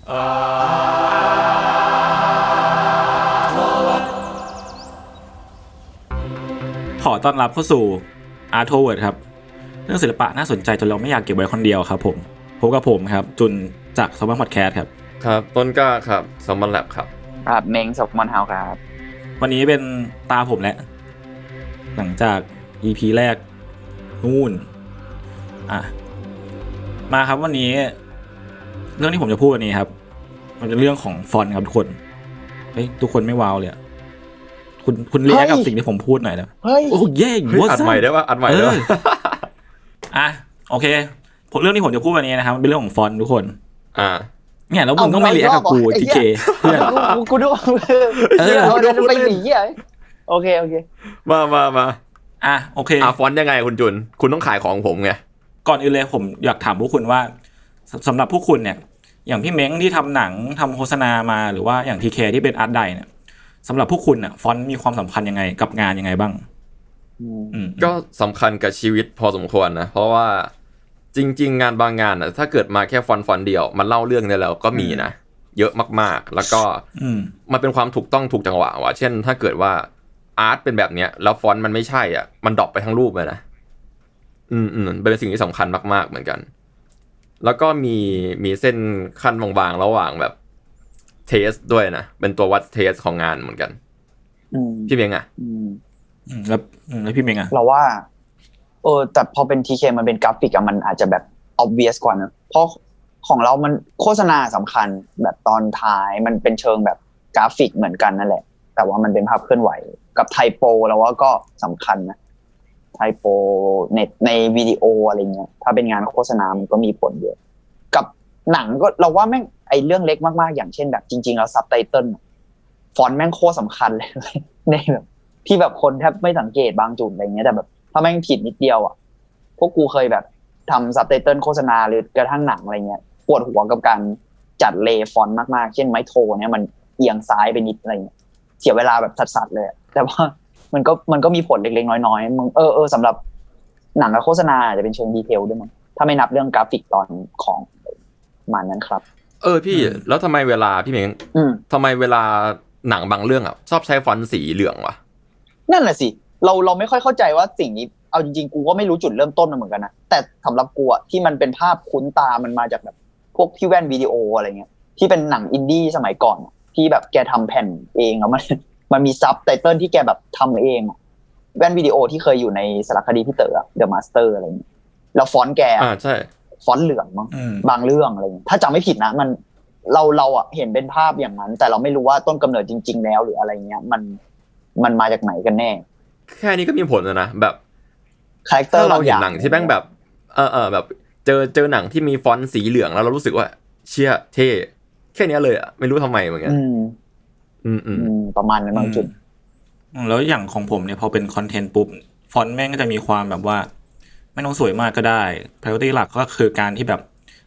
ขอต้อนรับเข้าสู่ Art t o w o r d ครับ เรื่องศิลปะน่าสนใจจนเราไม่อยากเก็บไว้คนเดียวครับผมพบกับผมครับ จุนจากสมัครพอดแคสต์ครับ ครับต้นกล้าครับสมอนแลบครับครับเม้งสมอนเฮาครับ วันนี้เป็นตาผมแหละ หลังจาก EP แรกนู่นอะมาครับวันนี้ เรื่องที่ผมจะพูดวันนี้ครับ มันเป็นเรื่องของฟอนต์ครับทุกคนเฮ้ยทุกคนไม่ว้าวเลยอะคุณคุณ react กับเฮ้ยสิ่งที่ผมพูดหน่อยนะเฮ้ยโอ้แย่งเฮ้ยอัดใหม่ได้ป่ะอัดใหม่ได้ป่ะเอออะโอเคผมเรื่องที่ผมจะพูดวันนี้นะครับมันเป็นเรื่องของฟอนต์ทุกคน อ่าเนี่ยแล้วมึงก็ไม่ react กับกูเอาอีทีกเครอบเหรอเพื่อนกูกูดูเออเหี้ยเราจะไปหนีอะโอเคโอเค มามามาอะโอเคอ่าฟอนต์ยังไงคุณจุน คุณต้องขายของผมไงก่อนอื่นเลยผมอยากถามพวกคุณว่า สสำหรับพวกคุณเนี่ย อย่างพี่เม้งที่ทำหนังทำโฆษณามาหรือว่าอย่างทีเคที่เป็น art di เนี่ยสำหรับพวกคุณอะฟอนต์มีความสำคัญยังไงกับงานยังไงบ้างอืมก็สำคัญกับชีวิตพอสมควรนะ เพราะว่าจริง ๆ งานบางงานอะถ้าเกิดมาแค่ฟอนต์ฟอนต์เดียว มันเล่าเรื่องได้แล้วก็มีนะเยอะมากๆ แล้วก็อืมมันเป็นความถูกต้องถูกจังหวะว่ะเช่น ถ้าเกิดว่า art เป็นแบบเนี้ย แล้วฟอนต์มันไม่ใช่อะ มัน drop ไปทั้งรูปเลยนะอืมอืมเป็นสิ่งที่สำคัญมากๆเหมือนกัน แล้วก็มีมีเส้นคั่นบางๆระหว่างแบบ taste ด้วยนะ เป็นตัววัด taste ของงานเหมือนกันอืมพี่เม้งอะอืมอืมแล้วอืมแล้วพี่เม้งอะ เราว่าเออแต่พอเป็นทีเคมันเป็นกราฟิกอะมันอาจจะแบบ obvious กว่านะเพราะของเรามันโฆษณาสำคัญแบบตอนท้ายมันเป็นเชิงแบบกราฟิกเหมือนกันนั่นแหละ แต่ว่ามันเป็นภาพเคลื่อนไหว กับ typo เราว่าก็สำคัญนะ typo ในในวิดีโออะไรเงี้ยถ้าเป็นงานโฆษณามันก็มีผลเยอะ กับหนังก็เราว่าแม่งไอเรื่องเล็กมากๆ อย่างเช่นแบบจริง ๆ แล้วซับไตเติลฟอนต์แม่งโคตรสำคัญเลยในแบบที่แบบคนแทบไม่สังเกตบางจุดอะไรเงี้ยแต่แบบ ถ้าแม่งผิดนิดเดียวอะพวกกูเคยแบบทำซับไตเติลโฆษณาหรือกระทั่งหนังอะไรเงี้ยปวดหัวกับการจัด lay ฟอนต์มากๆ เช่นไม้โทเนี่ยมันเอียงซ้ายไปนิดอะไรเงี้ยเสียเวลาแบบสัสๆเลย แต่ว่า มันก็มันก็มีผลเล็กๆน้อยๆมึงเออเออสำหรับหนังกับโฆษณาอาจจะเป็นเชิง detail ด้วยมั้งถ้าไม่นับเรื่องกราฟิกตอนของประมาณนั้นครับ เออพี่แล้วทำไมเวลาพี่เม้งอืมทำไมเวลาหนังบางเรื่องอะชอบใช้ฟอนต์สีเหลืองวะนั่นแหละสิเราเราไม่ค่อยเข้าใจว่าสิ่งนี้เอาจริงๆกูก็ไม่รู้จุดเริ่มต้นมันเหมือนกันนะแต่สำหรับกูอะที่มันเป็นภาพคุ้นตามันมาจากแบบพวกพี่แว่นวิดีโออะไรเงี้ยที่เป็นหนังอินดี้สมัยก่อนอะที่แบบแกทำแผ่นเองแล้วมัน มันมีซับไตเติลที่แกแบบทำเองอะแว่นวิดีโอที่เคยอยู่ในสารคดีพี่เต๋อ The Master อะไรเงี้ยแล้วฟอนต์แกอะอ่าใช่ฟอนต์เหลืองมั้งอืมบางเรื่องอะไรเงี้ยถ้าจำไม่ผิดนะ มันเราเราอะเห็นเป็นภาพอย่างนั้น แต่เราไม่รู้ว่าต้นกำเนิดจริง ๆ แล้วหรืออะไรเงี้ย มันมันมาจากไหนกันแน่ แค่นี้ก็มีผลแล้วนะแบบคาแรคเตอถ้าร์เราบางอเห็นย่างหนังที่แม่งแบบ เออเออแบบเจอเจอหนังที่มีฟอนต์สีเหลืองแล้วเรารู้สึกว่า เชี่ยเท่แค่เนี้ยเลยอะไม่รู้ทำไมเหมือนกัน อืมอืมอืมอืมประมาณนั้นบางจุดอืมแล้วอย่างของผมเนี่ยพอเป็นคอนเทนต์ปุ๊บ ฟอนต์แม่งก็จะมีความแบบว่า ไม่ต้องสวยมากก็ได้ priority หลักก็คือการที่แบบ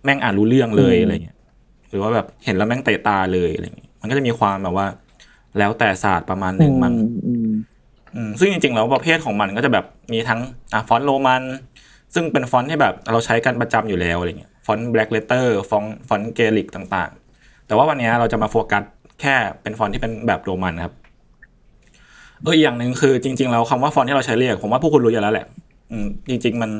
แม่งอ่านรู้เรื่องเลยอืมอะไรเงี้ยหรือว่าแบบเห็นแล้วแม่งเตะตาเลยอะไรเงี้ยมันก็จะมีความแบบว่า แล้วแต่ศาสตร์ประมาณหนึ่งมั้งอืมอืมซึ่งจริงๆแล้วประเภทของมันก็จะแบบมีทั้งอะฟอนต์โรมัน ซึ่งเป็นฟอนต์ที่แบบเราใช้กันประจำอยู่แล้วอะไรเงี้ยฟอนต์ blackletter ฟอนต์ฟอนต์ Gaelic ต่างๆ แต่ว่าวันนี้เราจะมาโฟกัส แค่เป็นฟอนต์ที่เป็นแบบโรมันครับเอออีกอย่างหนึ่งคือจริง ๆ แล้วคำว่าฟอนต์ที่เราใช้เรียก ผมว่าพวกคุณรู้อยู่แล้วแหละ อืมจริง ๆ มัน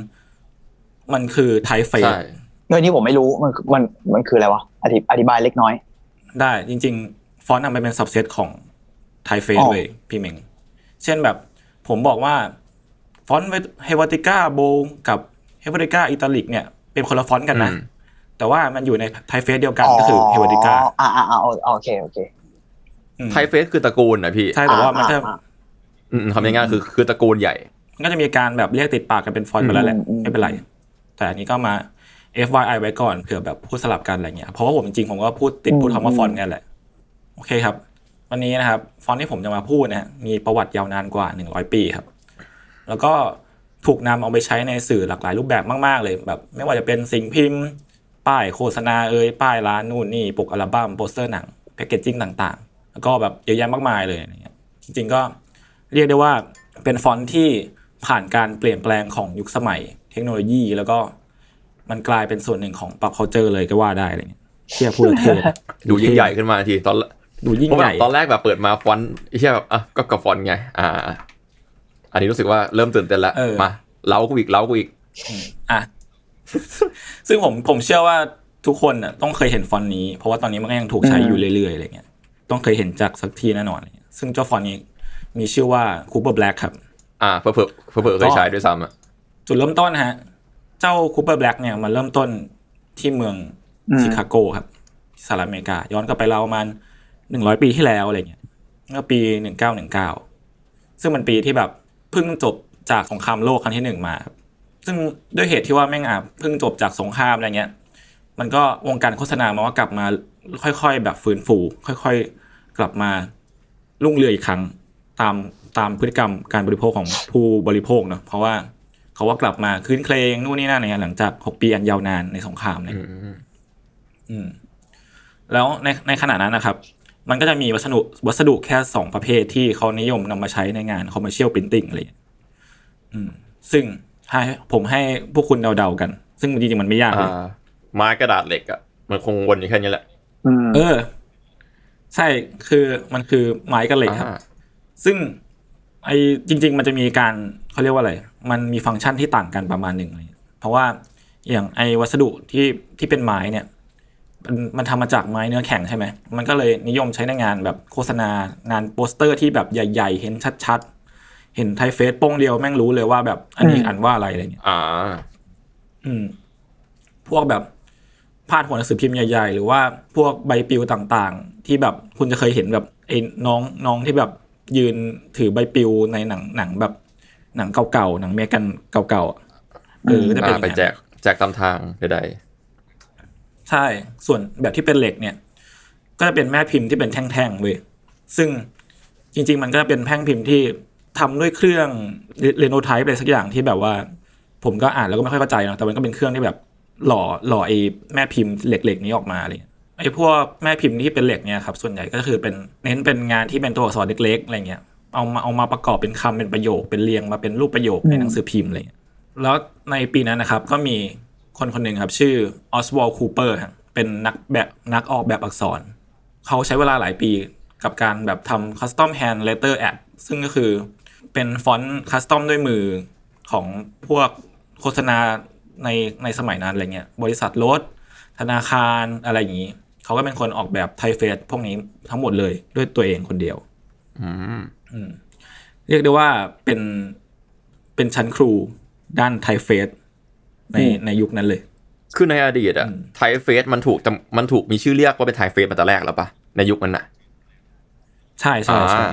มันคือ typeface ใช่เรื่องนี้ผมไม่รู้มันมันมันคืออะไรวะอธิอธิบายเล็กน้อย ได้จริง ๆ ฟอนต์มันเป็น subset ของ typeface อ๋อเลยพี่เมงเช่นแบบผมบอกว่าฟอนต์ Helvetica Bold กับ Helvetica Italic เนี่ยเป็นคนละฟอนต์กันนะอืม แต่ว่ามันอยู่ใน typeface เดียวกันก็คือ Helvetica อ่าอ่าอ่าโอเคโอเค typeface คือตระกูลนะพี่ใช่แต่ว่ามันจะอ่าอืมคำง่ายๆคือคือตระกูลใหญ่มันก็จะมีการแบบเรียกติดปากกันเป็นฟอนต์ไปแล้วแหละอืมอืมไม่เป็นไร แต่อันนี้ก็มา FYI ไว้ก่อนเผื่อแบบพูดสลับกันอะไรเงี้ยเพราะว่าผมจริงๆผมก็พูดติดพูดคำว่าฟอนต์เนี่ยแหละโอเคครับ วันนี้นะครับ ฟอนต์ที่ผมจะมาพูดนะฮะมีประวัติยาวนานกว่า 100 ปีครับ แล้วก็ถูกนำเอาไปใช้ในสื่อหลากหลายรูปแบบมาก ๆ เลยแบบ ไม่ว่าจะเป็นสิ่งพิมพ์ ป้ายโฆษณาเอ่ยป้ายร้านนู่นนี่ปกอัลบั้มโปสเตอร์หนัง packaging ต่างๆ แล้วก็แบบเยอะแยะมากมายเลยอะไรเงี้ยจริงๆก็เรียกได้ว่าเป็นฟอนต์ที่ผ่านการเปลี่ยนแปลงของยุคสมัยเทคโนโลยี แล้วก็มันกลายเป็นส่วนหนึ่งของ pop culture เลยก็ว่าได้อะไรเงี้ยเชี่ยพูดแล้วเท่ดูยิ่งใหญ่ขึ้นมาทีตอนดูยิ่งใหญ่เพราะใหแบญ่บตอนแรกแบบเปิดมาฟอนต์ไอ้เหี้ยแบบอะก็กับฟอนต์ไงอ่า อันนี้รู้สึกว่าเริ่มตื่นเต้นแล้วเออมาเร้ากูอีกเร้ากูอีกอะ ซึ่งผมผมเชื่อว่าทุกคนน่ะต้องเคยเห็นฟอนต์นี้ เพราะว่าตอนนี้มันก็ยังถูกใช้อยู่เรื่อยๆอะไรเงี้ยต้องเคยเห็นจากสักทีแน่นอนอะไรเงี้ยซึ่งเจ้าฟอนต์นี้มีชื่อว่า Cooper Black ครับ อ่าเผื่อเผื่อเผื่อเผื่อเคยใช้ด้วยซ้ำอะจุดเริ่มต้นฮะ เจ้า Cooper Black เนี่ยมันเริ่มต้นที่เมืองอืมชิคาโกครับสหรัฐอเมริกา ย้อนกลับไปเราวประมาณหนึ่งร้อยปีที่แล้วอะไรเงี้ยเมื่อปีหนึ่งเก้าหนึ่งเก้าซึ่งมันปีที่แบบเพิ่งจบจากสงครามโลกครั้งที่หนึ่งมาครับ ซึ่งด้วยเหตุที่ว่าแม่งอะเพิ่งจบจากสงครามอะไรเงี้ย มันก็วงการโฆษณามาว่ากลับมาค่อยๆ แบบฟื้นฟู ค่อยๆ กลับมารุ่งเรืองอีกครั้งตามตามพฤติกรรมการบริโภคของผู้บริโภคเนอะเพราะว่าเขาว่ากลับมาคืนเคลงนู่นนี่นั่นอะไรเงี้ยหลังจากหกปีอันยาวนานในสงครามเนี่ยอืมแล้วในในขณะนั้นนะครับ มันก็จะมีวัสดุวัสดุแค่สองประเภทที่เขานิยมนำมาใช้ในงาน commercial printing อะไรอย่างเงี้ยอืมซึ่ง ให้ผมให้พวกคุณเดาๆกัน ซึ่งจริงๆมันไม่ยากเลอ่ายไม้กระดาษเหล็กอะมันคงวนอยู่แค่นี้แหละอืมเออ ใช่คือมันคือไม้กับเหล็กครับอ่าซึ่งไอจริง ๆ มันจะมีการเขาเรียกว่าอะไร มันมีฟังก์ชันที่ต่างกันประมาณหนึ่งเลยเพราะว่าอย่างไอวัสดุที่ที่เป็นไม้เนี่ย มันมันทำมาจากไม้เนื้อแข็งใช่ไหมมันก็เลยนิยมใช้ในงานแบบโฆษณางานโปสเตอร์ที่แบบใหญ่ ๆ เห็นชัดๆ เห็นไทยเฟสโป้งเดียวแม่งรู้เลยว่าแบบอันนี้อ่านว่าอะไรอะไรเงี้ยอ่า อืม พวกแบบพาดหัวหนังสือพิมพ์ใหญ่ๆ หรือว่าพวกใบปลิวต่างๆ ที่แบบคุณจะเคยเห็นแบบไอ้น้องน้องที่แบบยืนถือใบปลิวในหนังหนังแบบหนังเก่าๆหนังเมกันเก่าๆอะเออก็จะเป็นออ่าย่างไปนั้นแจกแจกตามทางใดใช่ส่วนแบบที่เป็นเหล็กเนี่ย ก็จะเป็นแม่พิมพ์ที่เป็นแท่งๆเว้ยซึ่งจริง ๆ มันก็เป็นแท่งพิมพ์ที่ ทำด้วยเครื่องเรโนไทป์อะไรสักอย่างที่แบบว่า ผมก็อ่านแล้วก็ไม่ค่อยเข้าใจนะแต่มันก็เป็นเครื่องที่แบบหล่อหล่อไอ้แม่พิมพ์เหล็กๆนี้ออกมาอะไรเลยไอ้พวกแม่พิมพ์ที่เป็นเหล็กเนี่ยครับส่วนใหญ่ก็คือเป็นเน้นเป็นงานที่เป็นตัวอักษรเล็กๆอะไรเงี้ยเอามาเอามาประกอบเป็นคำเป็นประโยคเป็นเรียงมาเป็นรูปประโยคในหนังสือพิมพ์อะไรเงี้ยแล้วในปีนั้นนะครับก็มีคนคนหนึ่งครับชื่อ Oswald Cooper เป็นนักแบบนักออกแบบอักษร เขาใช้เวลาหลายปีกับการแบบทำ custom hand letter ad ซึ่งก็คือ เป็นฟอนต์ custom ด้วยมือของพวกโฆษณาในในสมัยนั้นอะไรเงี้ยบริษัทรถธนาคารอะไรอย่างนี้ เขาก็เป็นคนออกแบบ typeface พวกนี้ทั้งหมดเลยด้วยตัวเองคนเดียวๆอืมอืมเรียกได้ว่าเป็นเป็นชั้นครูด้าน typeface ในในยุคนั้นเลย คือในอดีตอะอืม typeface มันถูกจำมันถูกมีชื่อเรียกว่าเป็น typeface มาแต่แรกแล้วปะในยุคนั้นน่ะใช่ใช่ใช่อ่า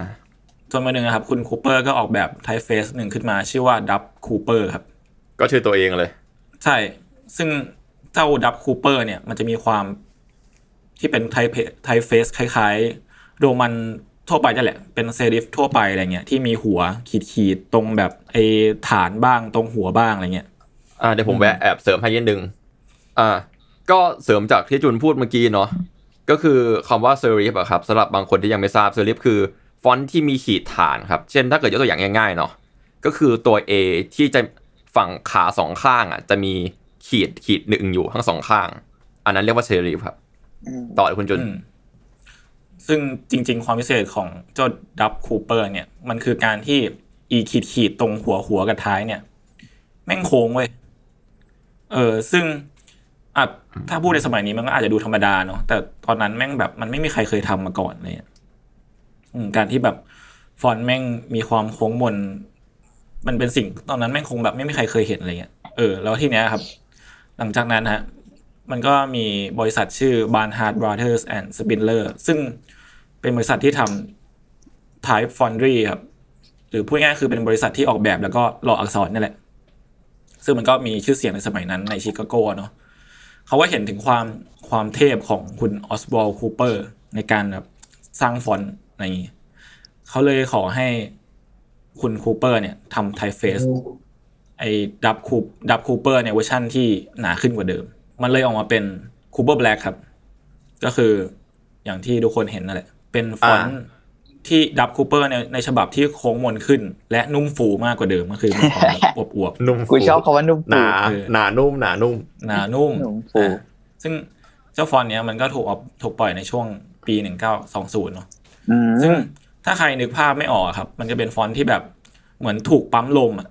จนมาหนึ่งนะครับคุณคูเปอร์ก็ออกแบบ typeface หนึ่งขึ้นมา ชื่อว่าดับคูเปอร์ครับ ก็ชื่อตัวเองเลย ใช่ ซึ่งเจ้าดับคูเปอร์เนี่ยมันจะมีความที่เป็น type typeface คล้ายๆ โรมันทั่วไปนั่นแหละ เป็นเซริฟทั่วไปอะไรเงี้ยที่มีหัวขีดขีดๆตรงแบบไอฐานบ้างตรงหัวบ้างอะไรเงี้ยอ่าเดี๋ยวผมแวะแอบเสริมให้นิดนึงอ่าก็เสริมจากที่จุนพูดเมื่อกี้เนาะก็คือคำว่า serif อะครับสำหรับบางคนที่ยังไม่ทราบ serif คือ ฟอนต์ที่มีขีดฐานครับ เช่นถ้าเกิดยกตัวอย่างง่ายๆเนาะก็คือตัว A ที่จะฝั่งขาสองข้างอะ จะมีขีดขีดหนึ่งอยู่ทั้งสองข้าง อันนั้นเรียกว่า serif ครับ ต่อเลยคุณจุนอืมซึ่งจริง ๆ ความพิเศษของเจ้าดับคูเปอร์เนี่ย มันคือการที่อีขีดขีดๆตรงหัวหัวกับท้ายเนี่ย แม่งโค้งเว้ยเออ ซึ่งอะถ้าพูดในสมัยนี้มันก็อาจจะดูธรรมดาเนาะแต่ตอนนั้นแม่งแบบมันไม่มีใครเคยทำมาก่อนเลยอะอืม การที่แบบฟอนต์แม่งมีความโค้งมน มันเป็นสิ่งตอนนั้นแม่งคงแบบไม่มีใครเคยเห็นอะไรเงี้ยเออแล้วทีเนี้ยครับ หลังจากนั้นฮะมันก็มีบริษัทชื่อ Barnhart Brothers and Spindler ซึ่งเป็นบริษัทที่ทำ Type Foundry ครับหรือพูดง่ายคือเป็นบริษัทที่ออกแบบแล้วก็หล่ออักษรนี่แหละ ซึ่งมันก็มีชื่อเสียงในสมัยนั้นในชิคาโกเนาะเขาก็เห็นถึงความความเทพของคุณ Oswald Cooper ในการแบบสร้างฟอนต์ อะไรอย่างนี้เขาเลยขอให้คุณคูเปอร์เนี่ยทำ typefaceไอ้ดับ Coo- ดับคูเปอร์เนี่ยเวอร์ชั่นที่หนาขึ้นกว่าเดิม มันเลยออกมาเป็น Cooper Black ครับ ก็คืออย่างที่ทุกคนเห็นนั่นแหละ เป็นฟอนต์ที่ดับคูเปอร์ในในฉบับที่โค้งมนขึ้น และนุ่มฟูมากกว่าเดิมก็คือมีความแบบอวบนุ่มกูชอบคำว่านุ่มหนาเออหนานุ่มหนานุ่มๆหนานุ่มนุ่มฟูอะซึ่งเจ้าฟอนต์เนี้ยมันก็ถูกออกถูกปล่อยในช่วงปีหนึ่งเก้าสองศูนย์เนาะอืม ซึ่งถ้าใครนึกภาพไม่ออกอะครับ มันจะเป็นฟอนต์ที่แบบเหมือนถูกปั๊มลมอะ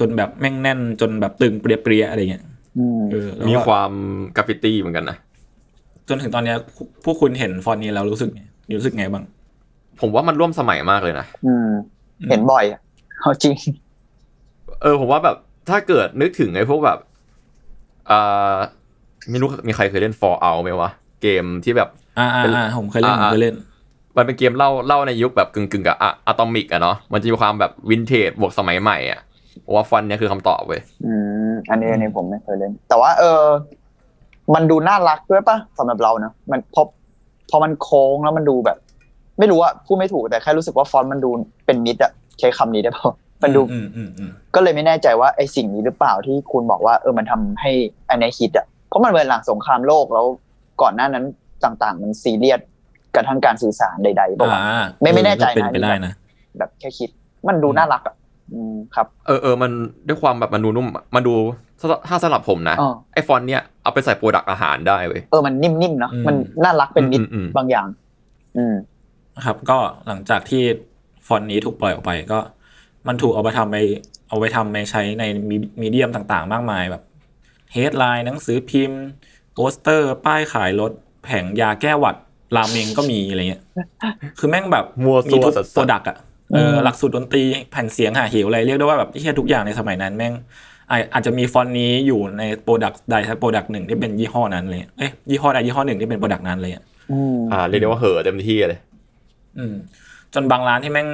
จนแบบแม่งแน่นจนแบบตึงเปรี๊ยะๆอะไรเงี้ยอืมเออแล้วมีก็ความกราฟฟิตี้เหมือนกันนะจนถึงตอนเนี้ยพวกคุณเห็นฟอนต์นี้แล้วรู้สึกไงรู้สึกไงบ้าง ผมว่ามันร่วมสมัยมากเลยนะอืมเห็นบ่อยอะเอาจริง เออ ผมว่าแบบถ้าเกิดนึกถึงไอ้พวกแบบอ่าไม่รู้มีใครเคยเล่น Fallout ไหมวะ เกมที่แบบ อ่าอ่าเป็นอ่าผมเคยเล่นผมอ่าเคยเล่น มันเป็นเกมเล่าเล่าในยุคแบบกึ่งกึ่งๆกับอะ atomic อะเนาะมันจะมีความแบบวินเทจบวกสมัยใหม่อะผมว่าฟอนต์เนี้ยคือคำตอบเว้ยอืมอันนี้อันนี้ผมไม่เคยเล่น แต่ว่า เออ มันดูน่ารักด้วยปะสำหรับเรานะมันพอพอมันโค้งแล้วมันดูแบบ ไม่รู้อะพูดไม่ถูกแต่แค่รู้สึกว่าฟอนต์มันดูเป็นมิตรอะใช้คำนี้ได้ปะมันดูอืมอืมอืมก็เลยไม่แน่ใจว่าไอสิ่งนี้หรือเปล่าที่คุณบอกว่า เออมันทำให้อันเนี้ยฮิตอะเพราะมันเป็นหลังสงครามโลกแล้วก่อนหน้านั้นต่าง ๆ มันซีเรียส กันทั้งการสื่อสารใดๆบอกว่าอ่าไม่ไม่แน่ใจนะเป็นไปได้นะแบบแค่คิดมันดูน่ารักอะอืมครับ เออเออมันด้วยความแบบมันดูนุ่มมันดูถ้าสำหรับผมนะอ๋อไอฟอนต์เนี้ยเอาไปใส่ product อาหารได้เว้ยเออมันนิ่มๆเนาะอืมมันน่ารักเป็นมิตรอืมอืมอืมบางอย่าง อืมครับ ก็หลังจากที่ฟอนต์นี้ถูกปล่อยออกไปก็ มันถูกเอาไปทำไปเอาไปทำไปใช้ใน medium ต่างๆ มากมายแบบ headline หนังสือพิมพ์ โปสเตอร์ ป้ายขายรถ แผงยาแก้หวัด ราเมงก็มีอะไรเงี้ย คือแม่งแบบมั่วมีซั่วทุกสัส product อะเอออืมหลักสูตรดนตรีแผ่นเสียงหาเหวอะไรเรียกได้ว่าแบบที่แทบทุกอย่างในสมัยนั้นแม่งอาอาจจะมีฟอนต์นี้อยู่ใน product ใดสัก product หนึ่งที่เป็นยี่ห้อนั้นเลยเอ้ยยี่ห้อใดยี่ห้อหนึ่งที่เป็น product นั้นเลยอะอืมอ่าเรียกได้ว่าเห่อะเต็มที่เลย อืม จนบางร้านที่แม่ง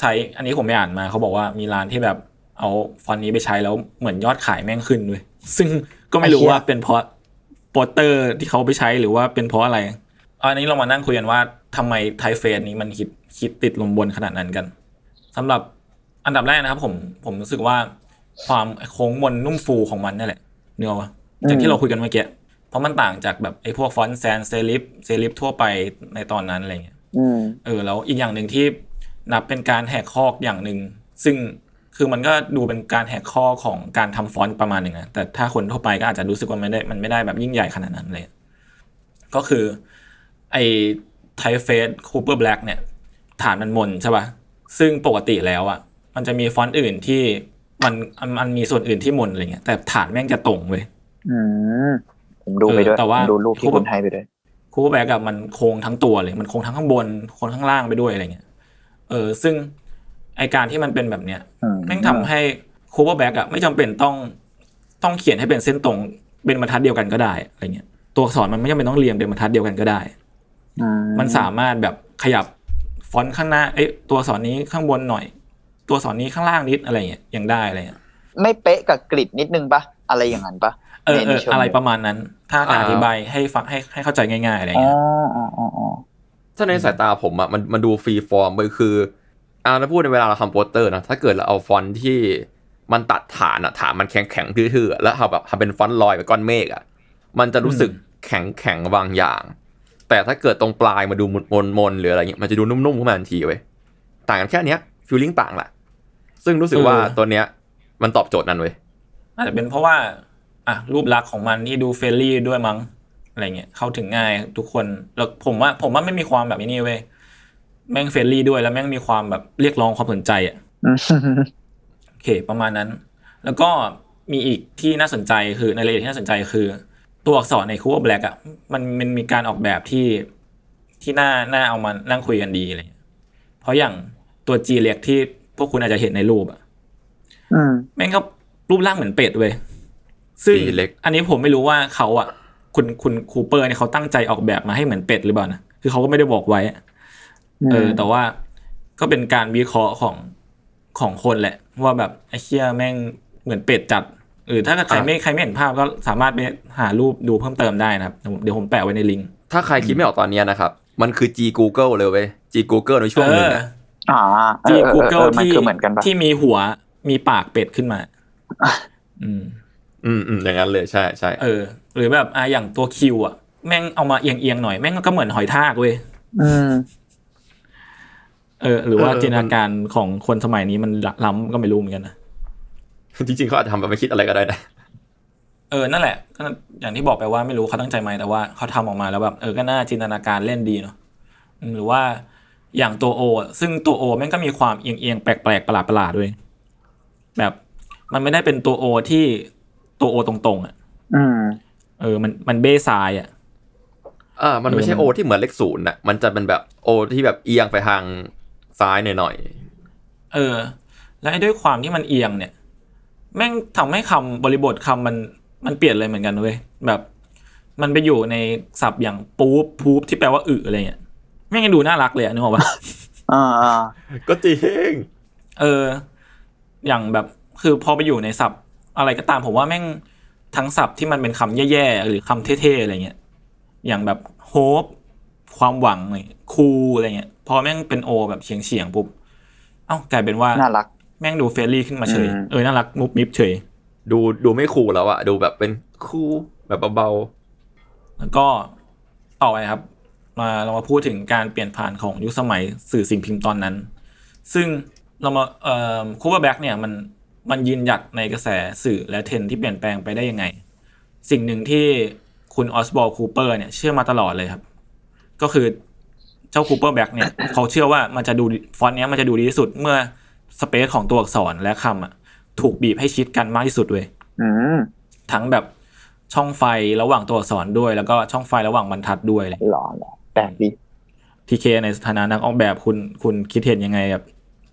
ใช้ อันนี้ผมไปอ่านมาเขาบอกว่ามีร้านที่แบบเอาฟอนต์นี้ไปใช้แล้วเหมือนยอดขายแม่งขึ้นด้วยซึ่งก็ไม่รู้ว่าเป็นเพราะโปสเตอร์ที่เขาไปใช้หรือว่าเป็นเพราะอะไร อันนี้เรามานั่งคุยกันว่าทำไม typeface นี้มันคิดคิดติดลมบนขนาดนั้นกันสำหรับอันดับแรกนะครับ ผมผมรู้สึกว่าความโค้งมนนุ่มฟูของมันนั่นแหละเนื้อวะอย่างที่เราคุยกันเมื่อกี้เพราะมันต่างจากแบบไอ้พวกฟอนต์ sans serif serif ทั่วไปในตอนนั้นอะไรเงี้ยอืมเออแล้วอีกอย่างหนึ่งที่นับเป็นการแหกข้ออย่างหนึ่งซึ่งคือมันก็ดูเป็นการแหกข้อของการทำฟอนต์ประมาณหนึ่งนะแต่ถ้าคนทั่วไปก็อาจจะรู้สึกว่าไม่ได้มันไม่ได้แบบยิ่งใหญ่ขนาดนั้นเลย ก็คือ ไอ้ไทเฟสคูเปอร์แบล็กเนี่ย ฐานมันมนใช่ป่ะ ซึ่งปกติแล้วอะ มันจะมีฟอนต์อื่นที่มันมันมันมีส่วนอื่นที่มนอะไรเงี้ย แต่ฐานแม่งจะตรงเว้ยอืมผมดูไปด้วยเออแต่ว่าผมดูรูปที่คุณให้ไปด้วย Cooper Black อะมันโค้งทั้งตัวเลย มันโค้งทั้งข้างบนโค้งข้างล่างไปด้วยอะไรเงี้ย เออ ซึ่งไอการที่มันเป็นแบบเนี้ยอืมแม่งทำให้ Cooper Black อะไม่จำเป็นต้องต้องเขียนให้เป็นเส้นตรงเป็นบรรทัดเดียวกันก็ได้อะไรเงี้ยตัวอักษรมันไม่จำเป็นต้องเรียงเป็นบรรทัดเดียวกันก็ได้อื มันสามารถแบบขยับฟอนต์ข้างหน้าเอ้ยตัวอักษรนี้ข้างบนหน่อย ตัวอักษรนี้ข้างล่างนิดอะไรเงี้ยยังได้อะไรเงี้ยไม่เป๊ะกับ grid นิดนึงปะอะไรอย่างนั้นปะเออในเอในอเชิงอะไรประมาณนั้น ถ้าจะอ่าอธิบายให้ฟังให้ให้เข้าใจง่ายๆอะไรอ๋อเงี้ยอ๋ออ๋ออ๋อถ้าในสายตาผมอะมันมันดู freeform ไปคืออ่าแล้วพูดในเวลาเราทำโปสเตอร์นะถ้าเกิดเราเอาฟอนต์ที่มันตัดฐานอะฐานมันแข็งแข็งๆทื่อๆอะแล้วเอาแบบทำเป็นฟอนต์ลอยแบบก้อนเมฆอะมันจะรู้สึกแข็งแข็งๆบางอย่าง แต่ถ้าเกิดตรงปลายมาดูมนมนๆหรืออะไรเงี้ยมันจะดูนุ่มๆขึ้นมาทันทีเว้ยต่างกันแค่เนี้ย feeling ต่างแหละซึ่งรู้สึกว่าตัวเนี้ย มันตอบโจทย์นั้นเว้ยอาจจะเป็นเพราะว่า อะรูปลักษณ์ของมันที่ดู friendly ด้วยมั้งอะไรเงี้ยเข้าถึงง่ายทุกคนแล้วผมว่า ผมว่าไม่มีความแบบนี้เว้ยแม่ง friendly ด้วยแล้วแม่งมีความแบบเรียกร้องความสนใจอะอืมโอเค ประมาณนั้น แล้วก็มีอีกที่น่าสนใจคือในรายละเอียดที่น่าสนใจคือ ตัวอักษรใน Cooper Black อะมันมันมีการออกแบบที่ที่น่าน่าเอามานั่งคุยกันดีอะไรเงี้ยเพราะอย่างตัว G เล็กที่พวกคุณอาจจะเห็นในรูปอะอืมแม่งก็รูปร่างเหมือนเป็ดเว้ยซึ่ง G เล็กอันนี้ผมไม่รู้ว่าเขาอะ คุณคุณคูเปอร์เนี่ยเขาตั้งใจออกแบบมาให้เหมือนเป็ดหรือเปล่านะคือเขาก็ไม่ได้บอกไว้อะอืมเออ แต่ว่าก็เป็นการวิเคราะห์ของของคนแหละ ว่าแบบไอ้เชี่ยแม่งเหมือนเป็ดจัด เออถ้าใครไม่ใครไม่เห็นภาพก็สามารถไปหารูปดูเพิ่มเติมได้นะครับ เดี๋ยวผมเดี๋ยวผมแปะไว้ในลิงก์ถ้าใครคิดไม่ออกตอนเนี้ยนะครับ มันคือ G Google เลยเว้ย G Google ในช่วงหนึงเอออะอ่าเอที่อเออเออ Google มันที่คือเหมือนกันปะที่มีหัวมีปากเป็ดขึ้นมา อืม อืมอืมอย่างนั้นเลยใช่ใช่เออ หรือแบบอะอย่างตัวคิวอะ แม่งเอามาเอียงเอียงๆหน่อย แม่งก็เหมือนหอยทากเว้ยอืมเออ หรือว่าจินตนาการของคนสมัยนี้มันล้ำก็ไม่รู้เหมือนกันนะ จริงๆเขาอาจจะทำแบบไม่คิดอะไรก็ได้นะเออนั่นแหละก็อย่างที่บอกไปว่าไม่รู้เขาตั้งใจไหมแต่ว่าเขาทำออกมาแล้วแบบเออก็น่าจินตนาการเล่นดีเนาะอืมหรือว่าอย่างตัวโอะซึ่งตัวโอแม่งก็มีความเอียงเอียงๆแปลกแปลกๆประหลาดประหลาดๆด้วย แบบมันไม่ได้เป็นตัวโอที่ตัวโอตรงๆอะอืมเออ มันมันเบ้ซ้ายอะอ่ามันไม่ใช่เออโอมันที่เหมือนเลขศูนย์อะมันจะเป็นแบบโอที่แบบเอียงไปทางซ้ายหน่อยเออ และไอ้ด้วยความที่มันเอียงเนี่ย แม่งทำให้คำบริบทคำมันมันเปลี่ยนเลยเหมือนกันเว้ยแบบมันไปอยู่ในศัพท์อย่างปู๊บพู๊บที่แปลว่าอึอะไรเงี้ยแม่งยังดูน่ารักเลยอะนึกออกปะอ่าอ่าๆก็จริงเออ อย่างแบบคือพอไปอยู่ในศัพท์ อะไรก็ตามผมว่าแม่งทั้งศัพท์ที่มันเป็นคำแย่ๆหรือคำเท่ๆอะไรเงี้ยอย่างแบบ hope ความหวังอะไร cool อะไรเงี้ยพอแม่งเป็น O แบบเฉียงเฉียงๆปุ๊บเอ้ากลายเป็นว่าน่ารักแม่งดู friendly ขึ้นมาเฉยอืมเออ น่ารักมุ้งมิ้งเฉย ดูดูไม่ cool แล้วอะดูแบบเป็น cool แบบเบาแล้วก็ต่อไปครับ มาเรามาพูดถึงการเปลี่ยนผ่านของยุคสมัยสื่อสิ่งพิมพ์ตอนนั้น ซึ่งเรามาเอ่อ Cooper Black เนี่ยมันมันยืนหยัดในกระแสสื่อและเทรนด์ที่เปลี่ยนแปลงไปได้ยังไง สิ่งหนึ่งที่คุณ Oswald Cooper เนี่ยเชื่อมาตลอดเลยครับ ก็คือเจ้า Cooper Black เนี่ยเขาเชื่อว่ามันจะดูฟอนต์เนี้ยมันจะดูดีที่สุดเมื่อ space ของตัวอักษรและคำอะถูกบีบให้ชิดกันมากที่สุดเว้ยอืมทั้งแบบช่องไฟระหว่างตัวอักษรด้วย แล้วก็ช่องไฟระหว่างบรรทัดด้วยเลยหล่อหล่อแปลกดีทีเคในฐานะนักออกแบบคุณคุณคิดเห็นยังไงกับ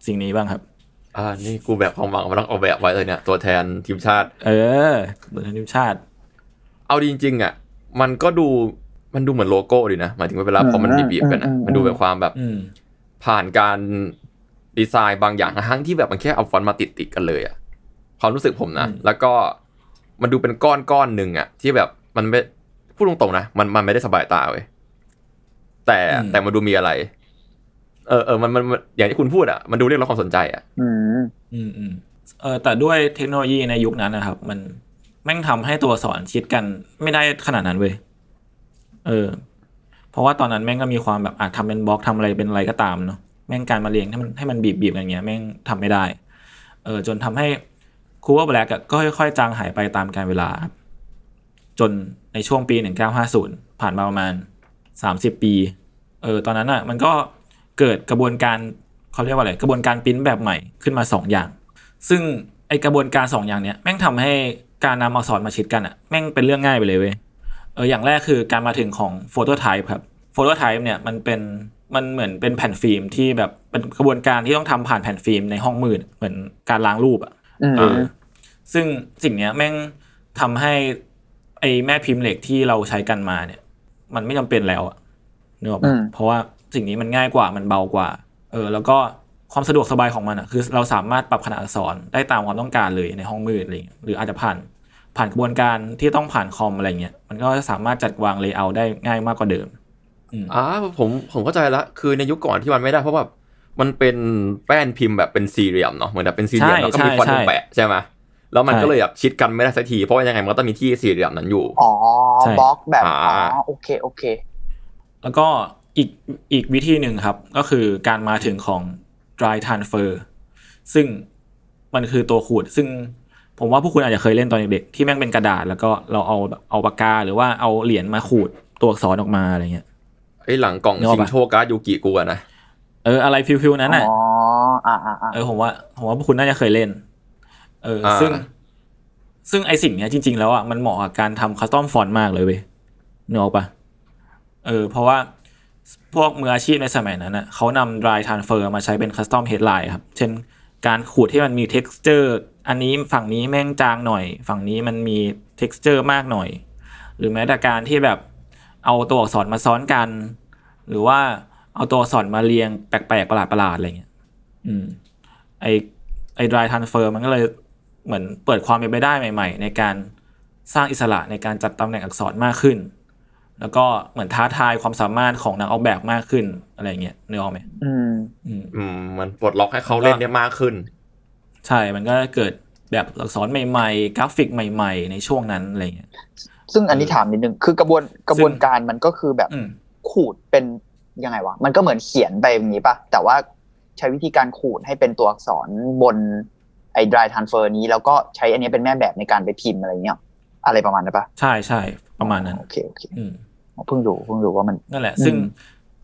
สิ่งนี้บ้างครับๆอ่านี่กูแบบความหวังมาต้องเอาแบบไว้เลยเนี่ย ตัวแทนทีมชาติ เออ ตัวแทนทีมชาติ เอาจริงๆอะมันก็ดูมันดูเหมือนโลโก้ดีนะหมายถึงว่าเวลาพอมันบีบๆกันอะมันดูแบบความแบบอืมผ่านการ ดีไซน์บางอย่างทั้งที่แบบมันแค่เอาฟอนต์มาติดติดๆกันเลยอะความรู้สึกผมนะอืมแล้วก็มันดูเป็นก้อนก้อนๆหนึ่งอะที่แบบมันไม่พูดตรงๆนะมันมันไม่ได้สบายตาเว้ยแต่แต่มันดูมีอะไร เออเออมันมันมันอย่างที่คุณพูดอะมันดูเรียกร้องความสนใจอะอืมอืมอืมเออแต่ด้วยเทคโนโลยีในยุคนั้นนะครับ มันแม่งทำให้ตัวอักษรชิดกันไม่ได้ขนาดนั้นเว้ยเออ เพราะว่าตอนนั้นแม่งก็มีความแบบอาจทำเป็นบล็อกทำอะไรเป็นอะไรก็ตามเนาะ แม่งการมาเรียงให้มันให้มันบีบบีบอย่างเงี้ยแม่งทำไม่ได้เออจนทำให้ Cooper Black ก็ค่อยๆจางหายไปตามกาลเวลา จนในช่วงปี 1950 ผ่านมาประมาณ 30 ปีเออตอนนั้นอะมันก็เกิดกระบวนการเขาเรียกว่าอะไรกระบวนการปริ้นแบบใหม่ขึ้นมาสองอย่าง ซึ่งไอกระบวนการสองอย่างเนี้ยแม่งทำให้การนำอักษรมาชิดกันอะแม่งเป็นเรื่องง่ายไปเลยเว้ยเอออย่างแรกคือการมาถึงของโฟโตไทป์ครับโฟโตไทป์เนี่ยมันเป็น มันเหมือนเป็นแผ่นฟิล์มที่แบบเป็นกระบวนการที่ต้องทำผ่านแผ่นฟิล์มในห้องมืดเหมือนการล้างรูปอะอืมเออซึ่งสิ่งเนี้ยแม่งทำให้ ไอแม่พิมพ์เหล็กที่เราใช้กันมาเนี่ย มันไม่จำเป็นแล้วอะนึกออกปะเพราะว่าสิ่งนี้มันง่ายกว่ามันเบากว่า เออ แล้วก็ความสะดวกสบายของมันอะคือ เราสามารถปรับขนาดอักษรได้ตามความต้องการเลยในห้องมืดอะไรอย่างเงี้ยหรืออาจจะผ่านผ่านกระบวนการที่ต้องผ่านคอมอะไรเงี้ยมันก็สามารถจัดวางเลเยอร์ได้ง่ายมากกว่าเดิม อ่าผมผมเข้าใจละคือในยุคก่อนที่มันไม่ได้เพราะแบบมันเป็นแป้นพิมพ์แบบเป็นสี่เหลี่ยมเนาะเหมือนแบบเป็นสี่เหลี่ยมใช่แล้วก็มีใช่ฟอนต์ใช่แปะใช่ไหมแล้วมันใช่ก็เลยแบบชิดกันไม่ได้สักทีเพราะว่ายังไงมันก็ต้องมีที่สี่เหลี่ยมนั้นอยู่อ๋อใช่บล็อกแบบอ่าอ๋อโอเคโอเค แล้วก็อีกอีกวิธีหนึ่งครับ ก็คือการมาถึงของ dry transfer ซึ่งมันคือตัวขูด ซึ่งผมว่าพวกคุณอาจจะเคยเล่นตอนเด็กๆที่แม่งเป็นกระดาษ แล้วก็เราเอาแบบเอาปากกาหรือว่าเอาเหรียญมาขูดตัวอักษรออกมาอะไรเงี้ย ไอ้หลังกล่องนึกออกชิปะงโชการ์ดยูกิกูอะนะเอออะไร feel ๆนั้นน่ะอ๋ออ่าอ่าอ่าเออผมว่าผมว่าพวกคุณน่าจะเคยเล่น เอออ่าซึ่ง ซึ่งไอสิ่งเนี้ยจริง ๆ แล้วอะมันเหมาะกับการทำคัสตอมฟอนต์มากเลยเว้ยนึกออกปะเออ เพราะว่าพวกมืออาชีพในสมัยนั้นอะเขานำ dry transfer มาใช้เป็นคัสตอม headline ครับ เช่นการขูดที่มันมี texture อันนี้ฝั่งนี้แม่งจางหน่อย ฝั่งนี้มันมี texture มากหน่อย หรือแม้แต่การที่แบบ เอาตัวอักษรมาซ้อนกัน หรือว่าเอาตัวอักษรมาเรียงแปลกๆประหลาดๆอะไรเงี้ยอืมไอไอ dry transfer มันก็เลยเหมือนเปิดความเป็นไปได้ใหม่ ๆ ในการสร้างอิสระในการจัดตำแหน่งอักษรมากขึ้น แล้วก็เหมือนท้าทายความสามารถของนักออกแบบมากขึ้นอะไรเงี้ยนึกออกไหมอืมอืมอืมมันปลดล็อกให้เขาเล่นได้มากขึ้น ใช่มันก็เกิดแบบอักษรใหม่ ๆ กราฟิกใหม่ ๆ ในช่วงนั้นอะไรเงี้ย ซึ่งอันนี้ถามนิดนึงคือกระบวนกระบวนการมันก็คือแบบอืมขูดเป็นยังไงวะมันก็เหมือนเขียนไปอย่างนี้ปะแต่ว่าใช้วิธีการขูดให้เป็นตัวอักษรบนไอ้ dry transfer นี้แล้วก็ใช้อันนี้เป็นแม่แบบในการไปพิมพ์อะไรเงี้ยอะไรประมาณนั้นปะใช่ใช่ประมาณนั้นโอเคโอเคอืมเพิ่งรู้เพิ่งรู้ว่ามันนั่นแหละอืมซึ่ง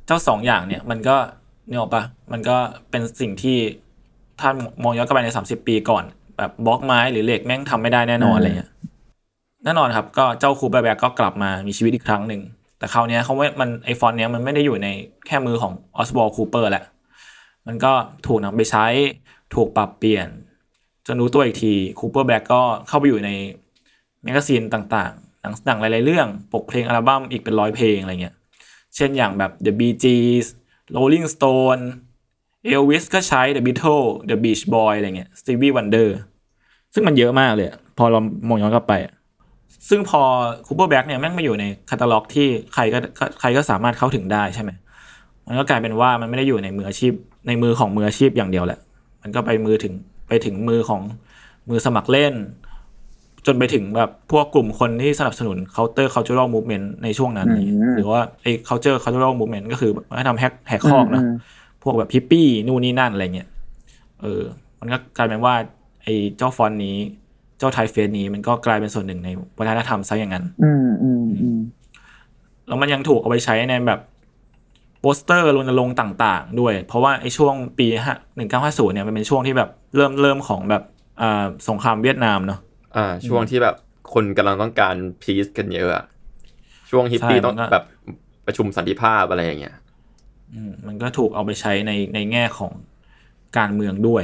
เจ้าสองอย่างเนี่ย มันก็เนี่ยออกปะมันก็เป็นสิ่งที่ถ้ามองย้อนกลับไปในสามสิบปีก่อน แบบบล็อกไม้หรือเหล็กแม่งทำไม่ได้แน่นอนอะไรเงี้ย แน่นอนครับก็เจ้า Cooper Black ก็กลับมามีชีวิตอีกครั้งหนึ่ง แต่คราวนี้เขาไม่มันไอฟอนต์เนี้ยมันไม่ได้อยู่ในแค่มือของ Oswald Cooper แหละ มันก็ถูกนำไปใช้ถูกปรับเปลี่ยน จนรู้ตัวอีกที Cooper Black ก็เข้าไปอยู่ใน magazine ต่างๆ หนังหนังหลายๆเรื่องปกเพลงอัลบั้มอีกเป็นร้อยเพลงอะไรเงี้ยเช่นอย่างแบบ The Bee Gees Rolling Stone Elvis ก็ใช้ The Beatles The Beach Boy อะไรเงี้ย Stevie Wonder ซึ่งมันเยอะมากเลย พอเรามองย้อนกลับไป ซึ่งพอ Cooper Black เนี่ยแม่งมาอยู่ในคาตาล็อกที่ใครก็ใครก็สามารถเข้าถึงได้ใช่ไหมมันก็กลายเป็นว่ามันไม่ได้อยู่ในมืออาชีพ ในมือของมืออาชีพอย่างเดียวแหละ มันก็ไปมือถึงไปถึงมือของมือสมัครเล่น จนไปถึงแบบพวกกลุ่มคนที่สนับสนุน counter cultural movement ในช่วงนั้นอืมหรือว่าไอ้ culture cultural movement ก็คือให้ทำแฮกแหกคอกเนอะอืมพวกแบบฮิปปี้นู่นนี่นั่นอะไรเงี้ยเออ มันก็กลายเป็นว่าไอ้เจ้าฟอนต์นี้ เจ้า typeface นี้มันก็กลายเป็นส่วนหนึ่งในวัฒนธรรมซะอย่างนั้น อืมอืมอืมแล้วมันยังถูกเอาไปใช้ในแบบโปสเตอร์รณรงค์ต่าง ๆ ด้วย เพราะว่าไอ้ช่วงปีหนึ่งเก้าห้าศูนย์เนี่ยมันเป็นช่วงที่แบบเริ่มเริ่มของแบบอ่าสงครามเวียดนามเนาะอ่า ช่วงที่แบบคนกำลังต้องการ peace กันเยอะอะช่วงฮิปปี้ใช่ต้องมันก็แบบประชุมสันติภาพอะไรอย่างเงี้ยอืมมันก็ถูกเอาไปใช้ในในแง่ของการเมืองด้วย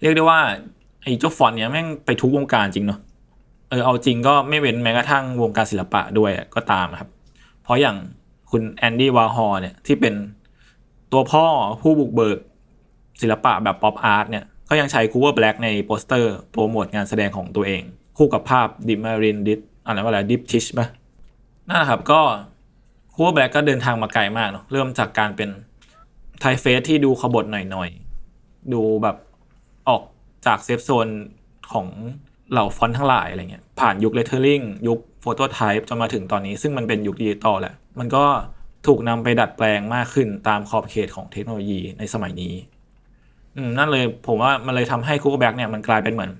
เรียกได้ว่า ไอ้เจ้าฟอนต์เนี้ยแม่งไปทุกวงการจริงเนาะเออเอาจริงก็ไม่เว้นแม้กระทั่งวงการศิลปะด้วยก็ตามครับ เพราะอย่างคุณแอนดี้ วอร์ฮอลเนี่ยที่เป็นตัวพ่อผู้บุกเบิกศิลปะแบบ pop art เนี่ยก็ยังใช้ Cooper Black ในโปสเตอร์โปรโมทงานแสดงของตัวเอง คู่กับภาพ The Marilyn Dis อะไรว่าอะไร Diptych ปะนั่นแหละครับก็ Cooper Black ก็เดินทางมาไกลมากเนาะเริ่มจากการเป็น typeface ที่ดูขบถหน่อยๆ ดูแบบ จาก safe zone ของเหล่าฟอนต์ทั้งหลายอะไรเงี้ยผ่านยุค lettering ยุค phototype จนมาถึงตอนนี้ซึ่งมันเป็นยุคดิจิตอลแหละ มันก็ถูกนำไปดัดแปลงมากขึ้นตามขอบเขตของเทคโนโลยีในสมัยนี้อืมนั่นเลยผมว่ามันเลยทำให้คูเ e แบ็กเนี่ยมันกลายเป็นเหมือน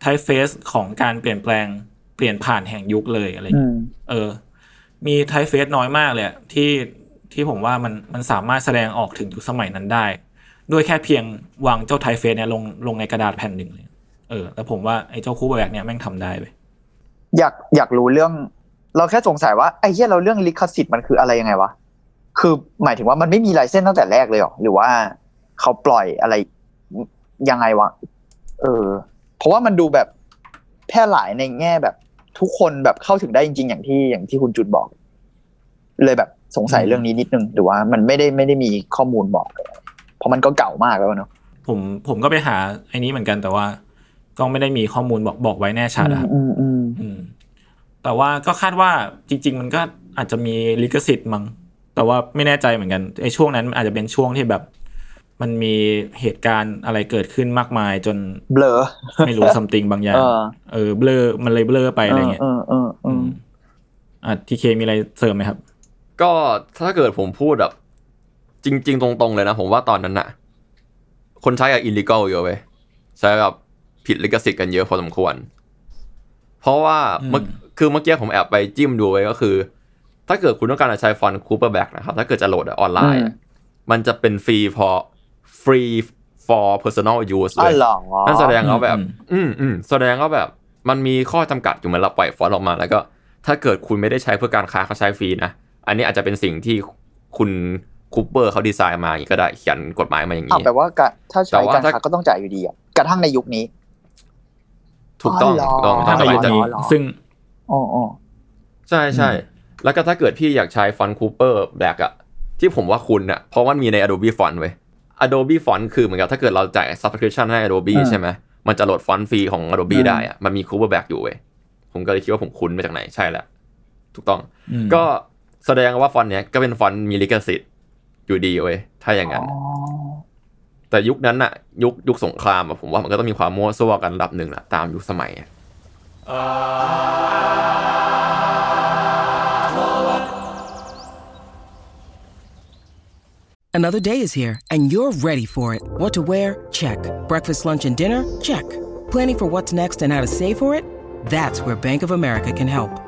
typeface ของการเปลี่ยนแปลงเปลี่ยนผ่านแห่งยุคเลยอะไรอย่างเงี้ย อืมเออ มี typeface น้อยมากเลยอะที่ที่ผมว่ามันมันสามารถแสดงออกถึงยุคสมัยนั้นได้ ด้วยแค่เพียงวางเจ้า typeface เนี่ยลงลงในกระดาษแผ่นหนึ่งเลยเออแล้วผมว่าไอ้เจ้าคูเ e แบกเนี่ยแม่งทำได้ไปอยากอยากรู้เรื่อง เราแค่สงสัยว่าไอ้เหี้ยเราเรื่องลิขสิทธิ์มันคืออะไรยังไงวะคือหมายถึงว่ามันไม่มีลายเส้นตั้งแต่แรกเลยหรอหรือว่าเขาปล่อยอะไรยังไงวะเออ เพราะว่ามันดูแบบแพร่หลายในแง่แบบทุกคนแบบเข้าถึงได้จริงๆอย่างที่อย่างที่คุณจุดบอก เลยแบบสงสัยเรื่องนี้นิดนึงหรือว่ามันไม่ได้ไม่ได้มีข้อมูลบอก เลยเพราะมันก็เก่ามากแล้วเนาะผมผมก็ไปหาไอ้นี้เหมือนกันแต่ว่าก็ไม่ได้มีข้อมูลบอกบอกไว้แน่ชัดอะครับอืมอืมอืมแต่ว่าก็คาดว่าจริง ๆ มันก็อาจจะมีลิขสิทธิ์มั้งแต่ว่าไม่แน่ใจเหมือนกันไอ้ช่วงนั้นมันอาจจะเป็นช่วงที่แบบ มันมีเหตุการณ์อะไรเกิดขึ้นมากมายจนเบลอไม่รู้ซัมติงบางอย่าง เออเออเบลอมันเลยเบลอไปอะไรเงี้ยเออเออเออมอะทีเคมีอะไรเสริมไหมครับ ก็ถ้าเกิดผมพูดแบบ จริง ๆ ตรง ๆ เลยนะ ผมว่าตอนนั้นน่ะคนใช้กับ illegal เยอะไปใช้กับผิดลิขสิทธิ์กันเยอะพอสมควร เพราะว่าเมื่ออืมคือเมื่อกี้ผมแอบไปจิ้มดูไว้ก็คือ ถ้าเกิดคุณต้องการจะใช้ฟอนต์ Cooper Black นะครับ ถ้าเกิดจะโหลดออนไลน์อะมันจะเป็นฟรีพอฟรี for personal use อ๋อ เลยเหรอนั่นแสดงว่าแบบอืมอืมอืมแสดงว่าแบบ มันมีข้อจำกัดอยู่เหมือนเราปล่อยฟอนต์ออกมา แล้วก็ ถ้าเกิดคุณไม่ได้ใช้เพื่อการค้าเขาใช้ฟรีนะ อันนี้อาจจะเป็นสิ่งที่คุณ คูเปอร์เขาดีไซน์มาอย่างนี้ก็ได้เขียนกฎหมายมาอย่างอ้าวนี้แปลว่ากะถ้าแต่ใช้ว่าการถ้าค้าก็ต้องจ่ายอยู่ดีอะกระทั่งในยุคนี้ ถูกต้องอ๋อถูกต้องเหรอต้ถ้าองในอะไรยุคจะนี้เหรอซึ่งอ๋ออ๋อใช่ใช่แล้วก็ถ้าเกิดพี่อยากใช้ฟอนต์คูเปอร์แบล็กอะที่ผมว่าคุณอะเพราะว่ามันมีใน Adobe Font เว้ย Adobe Font คือเหมือนกับถ้าเกิดเราจ่าย subscription ให้ Adobe ใช่ไหมมันจะโหลดฟอนต์ฟรีของ Adobe ได้อะมันมีคูเปอร์แบล็กอยู่เว้ยผมก็เลยคิดว่าผมคุ้นมาจากไหนใช่แหละถูกต้องอืมก็แสดงว่าฟอนต์เนี้ยก็เป็นฟอนต์มีลิขสิทธิ์ อยู่ดีเว้ยถ้าอย่างนั้นอ๋อแต่ยุคนั้นอะยุคยุคสงครามอะผมว่ามันก็ต้องมีความมั่วซั่วกันระดับหนึ่งละตามยุคสมัยอะ Another day is here, and you're ready for it. What to wear? Check. Breakfast, lunch, and dinner? Check. Planning for what's next and how to save for it? That's where Bank of America can help.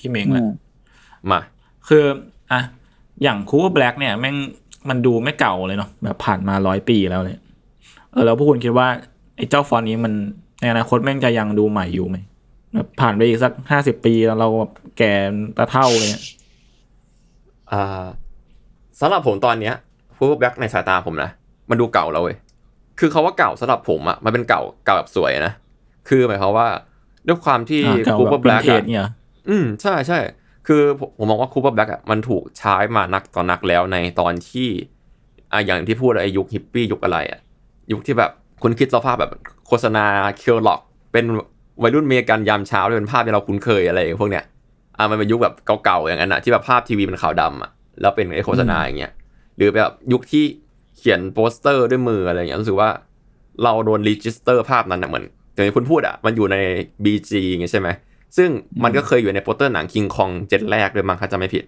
พี่เม้งแหละอืมมา คืออะอย่าง Cooper Black เนี่ยแม่งมันดูไม่เก่าเลยเนาะแบบผ่านมาร้อยปีแล้วเลยเออแล้วพวกคุณคิดว่าไอ้เจ้าฟอนต์นี้มันในอนาคตแม่งจะยังดูใหม่อยู่ไหมแบบผ่านไปอีกสักห้าสิบปีแล้วเราแบบแก่ตาเท่าเลยเนี่ยอ่าสำหรับผมตอนเนี้ยฟูแบ็กในสายตาผมนะมันดูเก่าแล้วเว้ยคือเขาว่าเก่าสำหรับผมอะมันเป็นเก่าเก่าแบบสวยนะคือหมายความว่าด้วยความที่อ่าเก่าแบบ vintage Cooper Black เนี่ยเหร ออืมใช่ใช่คือผมผมมองว่า Cooper Black อะมันถูกใช้มานักต่อนักแล้วในตอนที่อ่าอย่างที่พูดไอ้ยุคฮิปปี้ยุคอะไรอะยุคที่แบบคุณคิดสภาพแบบโฆษณา Kellogg เป็นวัยรุ่นเมกันยามเช้าที่เป็นภาพที่เราคุ้นเคยอะไรอย่างพวกเนี้ยอ่ามันเป็นยุคแบบเก่าๆอย่างนั้นอะที่แบบภาพทีวีเป็นขาวดำอะแล้วเป็นไอ้โฆษณาอย่างเงี้ยหรือแบบยุคที่เขียนโปสเตอร์ด้วยมืออะไรอย่างเงี้ยรู้สึกว่าเราโดน register ภาพนั้นอะเหมือนอย่างที่คุณพูดอะมันอยู่ใน BG อย่างเงี้ยใช่ไหม ซึ่งมันก็เคยอยู่ในโปสเตอร์หนังคิงคองเจ็ดแรกด้วยมั้งถ้าจำไม่ผิด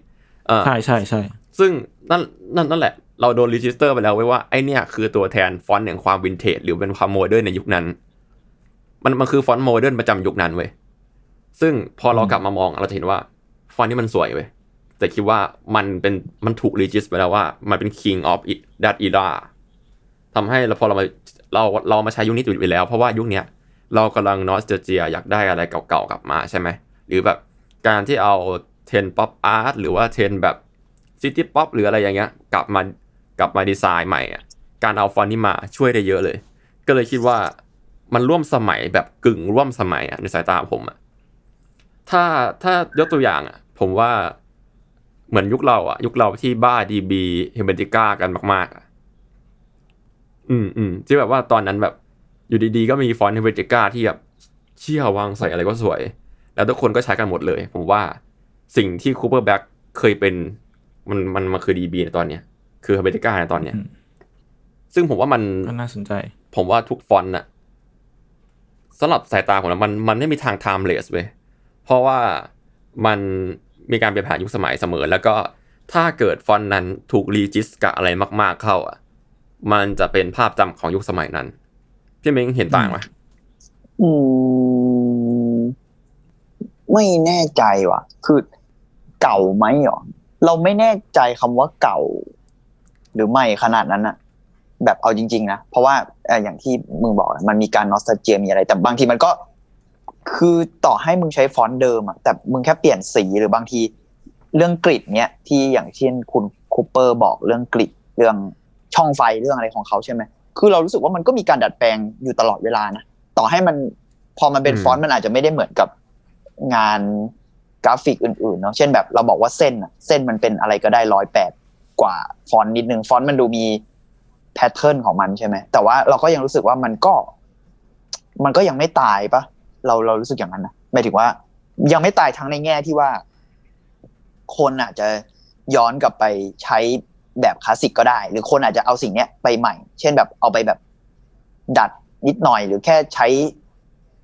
เออใช่ใช่ใช่ซึ่งนั่นนั่นนั่นแหละ เราโดน register ไปแล้วไว้ว่าไอเนี่ยคือตัวแทนฟอนต์แห่งความวินเทจหรือเป็นความ modern ในยุคนั้น มันมันคือฟอนต์ modern ประจำยุคนั้นเว้ยซึ่งพอเรากลับมามองเราจะเห็นว่าฟอนต์นี้มันสวยเว้ยแต่คิดว่ามันเป็นมันถูก register ไปแล้วว่ามันเป็น king of it that era ทำให้เราพอเรามาเราเรามาใช้ยุคนี้อยู่ไปแล้ว เพราะว่ายุคเนี้ย เรากำลัง nostalgia อยากได้อะไรเก่าๆกลับมาใช่ไหมหรือแบบการที่เอา trend pop art หรือว่าเทรนแบบ city pop หรืออะไรอย่างเงี้ยกลับมากลับมาดีไซน์ใหม่อะการเอาฟอนต์นี้มาช่วยได้เยอะเลย ก็เลยคิดว่ามันร่วมสมัยแบบกึ่งร่วมสมัยอะในสายตาผมอะถ้าถ้ายกตัวอย่างอะผมว่าเหมือนยุคเราอะ ยุคเราที่บ้า DB Helvethaica กันมากๆอะอืมอืมที่แบบว่าตอนนั้นแบบ อยู่ดีๆ ก็มีฟอนต์ Helvethaica ที่แบบเชี่ยวางใส่อะไรก็สวย แล้วทุกคนก็ใช้กันหมดเลย ผมว่าสิ่งที่ Cooper Black เคยเป็นมันมันมันคือ DB ในตอนเนี้ย คือเฮเบติก้าในตอนเนี้ยอืมซึ่งผมว่ามันก็น่าสนใจ ผมว่าทุกฟอนต์น่ะสำหรับสายตาผมนะมันมันไม่มีทาง timeless เว้ยเพราะว่ามันมีการเปลี่ยนผ่านยุคสมัยเสมอ แล้วก็ถ้าเกิดฟอนต์นั้นถูกรีจิสกับอะไรมาก ๆเข้าอะ มันจะเป็นภาพจำของยุคสมัยนั้น พี่เม้งเห็นต่างไหมอืม ไม่แน่ใจว่ะ คือเก่าไหมหรอ เราไม่แน่ใจคำว่าเก่า หรือไม่ขนาดนั้นอะแบบเอาจริง ๆ นะ เพราะว่าอย่างที่มึงบอกมันมีการ nostalgia มีอะไร แต่บางทีมันก็ คือต่อให้มึงใช้ฟอนต์เดิมอะแต่มึงแค่เปลี่ยนสีหรือบางที เรื่อง grid เนี้ยที่อย่างเช่นคุณคูเปอร์บอกเรื่อง grid เรื่องช่องไฟเรื่องอะไรของเขาใช่ไหม คือเรารู้สึกว่ามันก็มีการดัดแปลงอยู่ตลอดเวลานะต่อให้มันพอมันเป็นอืมฟอนต์มันอาจจะไม่ได้เหมือนกับงานกราฟิกอื่นๆเนาะเช่นแบบเราบอกว่าเส้นอะเส้นมันเป็นอะไรก็ได้ร้อยแปดกว่าฟอนต์นิดนึงฟอนต์มันดูมี pattern ของมันใช่ไหมแต่ว่าเราก็ยังรู้สึกว่ามันก็ มันก็ยังไม่ตายปะเราเรารู้สึกอย่างนั้นนะหมายถึงว่า ยังไม่ตายทั้งในแง่ที่ว่า คนอาจจะย้อนกลับไปใช้ แบบคลาสสิกก็ได้ หรือคนอาจจะเอาสิ่งเนี้ยไปใหม่ เช่นแบบเอาไปแบบดัดนิดหน่อย หรือแค่ใช้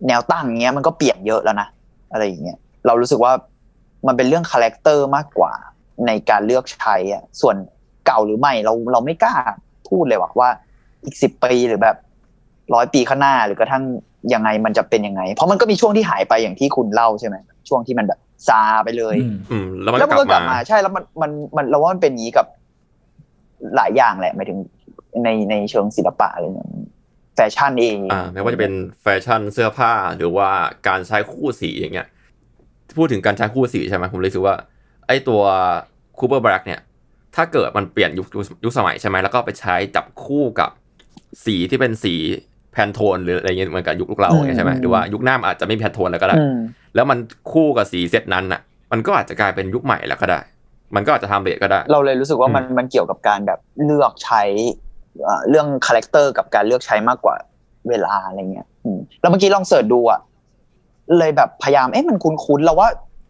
แนวตั้งเงี้ยมันก็เปลี่ยนเยอะแล้วนะอะไรอย่างเงี้ยเรารู้สึกว่ามันเป็นเรื่อง character มากกว่าในการเลือกใช้อะส่วนเก่าหรือไม่เราเราไม่กล้าพูดเลยว่าว่าอีกสิบปีหรือแบบร้อยปีข้างหน้า หรือกระทั่งยังไงมันจะเป็นยังไง เพราะมันก็มีช่วงที่หายไปอย่างที่คุณเล่าใช่ไหมช่วงที่มันแบบซาไปเลยอืมอืมแล้วมันแล้วก็มันกก็กลัลับบมามาใช่แล้วมันมันมันเราว่ามันเป็นอย่างนี้กับ หลายอย่างแหละหมายถึงในในเชิงศิลปะอะไรอย่างเงี้ยแฟชั่นเองอ่าไม่ว่าจะเป็นแฟชั่นเสื้อผ้าหรือว่าการใช้คู่สีอย่างเงี้ยพูดถึงการใช้คู่สีใช่ไหมผมเลยรู้สึกว่า ไอ้ตัว Cooper Black เนี่ย ถ้าเกิดมันเปลี่ยนยุคยุคยุคสมัยใช่ไหมแล้วก็ไปใช้จับคู่กับสีที่เป็นสี Pantone หรืออะไรเงี้ยเหมือนกับยุคเราอย่างเงี้ยใช่ไหมหรือว่ายุคหน้ามันอาจจะไม่มี Pantone แล้วก็ได้อืมแล้วมันคู่กับสีเซตนั้นอะ มันก็อาจจะกลายเป็นยุคใหม่แล้วก็ได้ มันก็อาจจะ timeless ก็ได้ เราเลยรู้สึกว่ามันมันเกี่ยวกับการแบบเลือกใช้เอ่อเรื่อง character กับการเลือกใช้มากกว่าเวลาอะไรเงี้ยอืมแล้วเมื่อกี้ลอง search ดูอะเลยแบบพยายามเอ๊ะมันคุ้นๆเราว่า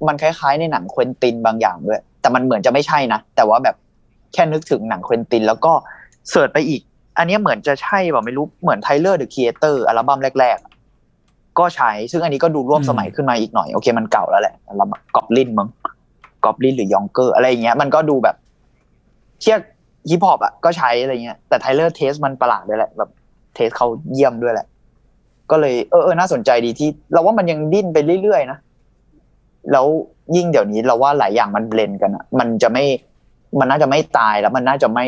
มันคล้ายๆในหนัง Quentin บางอย่างด้วยแต่มันเหมือนจะไม่ใช่นะแต่ว่าแบบแค่นึกถึงหนัง Quentin แล้วก็ search ไปอีก อันเนี้ยเหมือนจะใช่แบบไม่รู้เหมือน Tyler, The Creator อัลบั้มแรกๆอะก็ใช้ซึ่งอันนี้ก็ดูร่วมสมัยขึ้นมาอีกหน่อยโอเคมันเก่าแล้วแหละอัลบั้มกอบลินมั้ง กอบลินหรือ Yonkers อะไรอย่างเงี้ยมันก็ดูแบบเทียบฮิปฮอปอะก็ใช้อะไรเงี้ยแต่ Tyler taste มันประหลาดด้วยแหละแบบ taste เขาเยี่ยมด้วยแหละ ก็เลยเออเออน่าสนใจดีที่ เราว่ามันยังดิ้นไปเรื่อยๆนะแล้วยิ่งเดี๋ยวนี้เราว่าหลายอย่างมัน blend กันอะ มันจะไม่มันน่าจะไม่ตายแล้วมันน่าจะไม่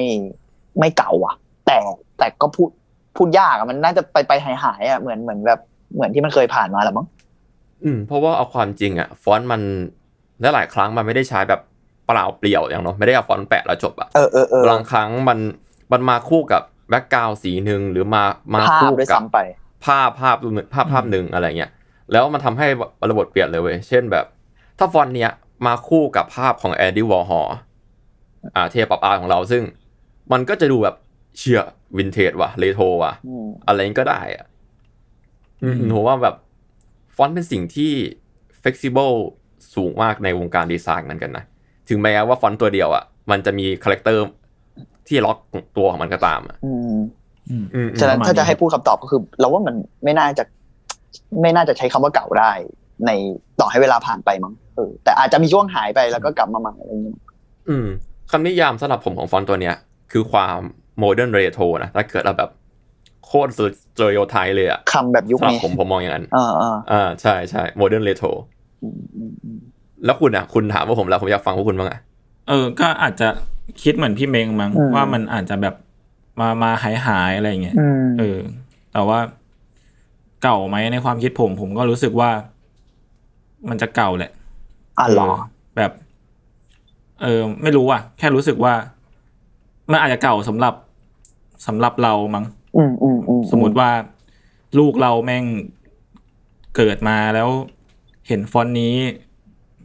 ไม่เก่าอะ แต่แต่ก็พูดพูดยากอะมันน่าจะไปไปหายหายอะเหมือนเหมือนแบบเหมือนที่มันเคยผ่านมาแหละมั้งอืมเพราะว่าเอาความจริงอะ ฟอนต์มัน และหลายครั้งมันไม่ได้ใช้แบบเปล่าเปลี่ยวอย่างเนาะไม่ได้เอาฟอนต์แปะแล้วจบอะเออเออเออบางครั้งมันมันมาคู่กับ background สีหนึ่งหรือมามาภาพคู่ด้วยกับซ้ำไปภาพภาพภาพภาพหนึ่งอะไรเงี้ยแล้วมันทำให้ระบบเปลี่ยนเลยเว้ยเช่นแบบ ถ้าฟอนต์เนี้ยมาคู่กับภาพของ Andy Warholอ่าเทป pop art ของเราซึ่ง มันก็จะดูแบบเชี่อวินเทจว่ะเรโทรว่ะอืมอะไรนี้ก็ได้อะอืมผมว่าแบบ ฟอนต์เป็นสิ่งที่ flexible สูงมากในวงการดีไซน์เหมือนกันนะ ถึงแม้ว่าฟอนต์ตัวเดียวอะ มันจะมี character ที่ล็อกตัวของมันก็ตามอะอืมอืมอืมฉะนั้นประมาณถ้าจะนี้ให้พูดคำตอบก็คือ เราว่ามันไม่น่าจะไม่น่าจะใช้คำว่าเก่าได้ ในต่อให้เวลาผ่านไปมั้งเออแต่อาจจะมีช่วงหายไปแล้วก็กลับมาใหม่อะไรอย่างเงี้ยอืมคำนิยามสำหรับผมของฟอนต์ตัวเนี้ย คือความ modern retro นะถ้าเกิดเราแบบโคตร stereotype เลยอะคำแบบยุคสำหรับนี้ผมผมมองอย่างนั้นอ่าอ่าอ่าใช่ใช่ modern retro อืมอืมอืม แล้วคุณอะ คุณถามว่าผมแล้วผมอยากฟังพวกคุณบ้างอะเออ ก็อาจจะคิดเหมือนพี่เมงมั้งว่ามันอาจจะแบบมามาหายหายๆอะไรเงี้ยอืมเออ แต่ว่าเก่าไหมในความคิดผม ผมก็รู้สึกว่า มันจะเก่าแหละอะเหรอเออแบบ เออ ไม่รู้อะ แค่รู้สึกว่า มันอาจจะเก่าสำหรับสำหรับเรามั้งอืมอืมอืมสมมติว่าลูกเราแม่งเกิดมาแล้ว เห็นฟอนต์นี้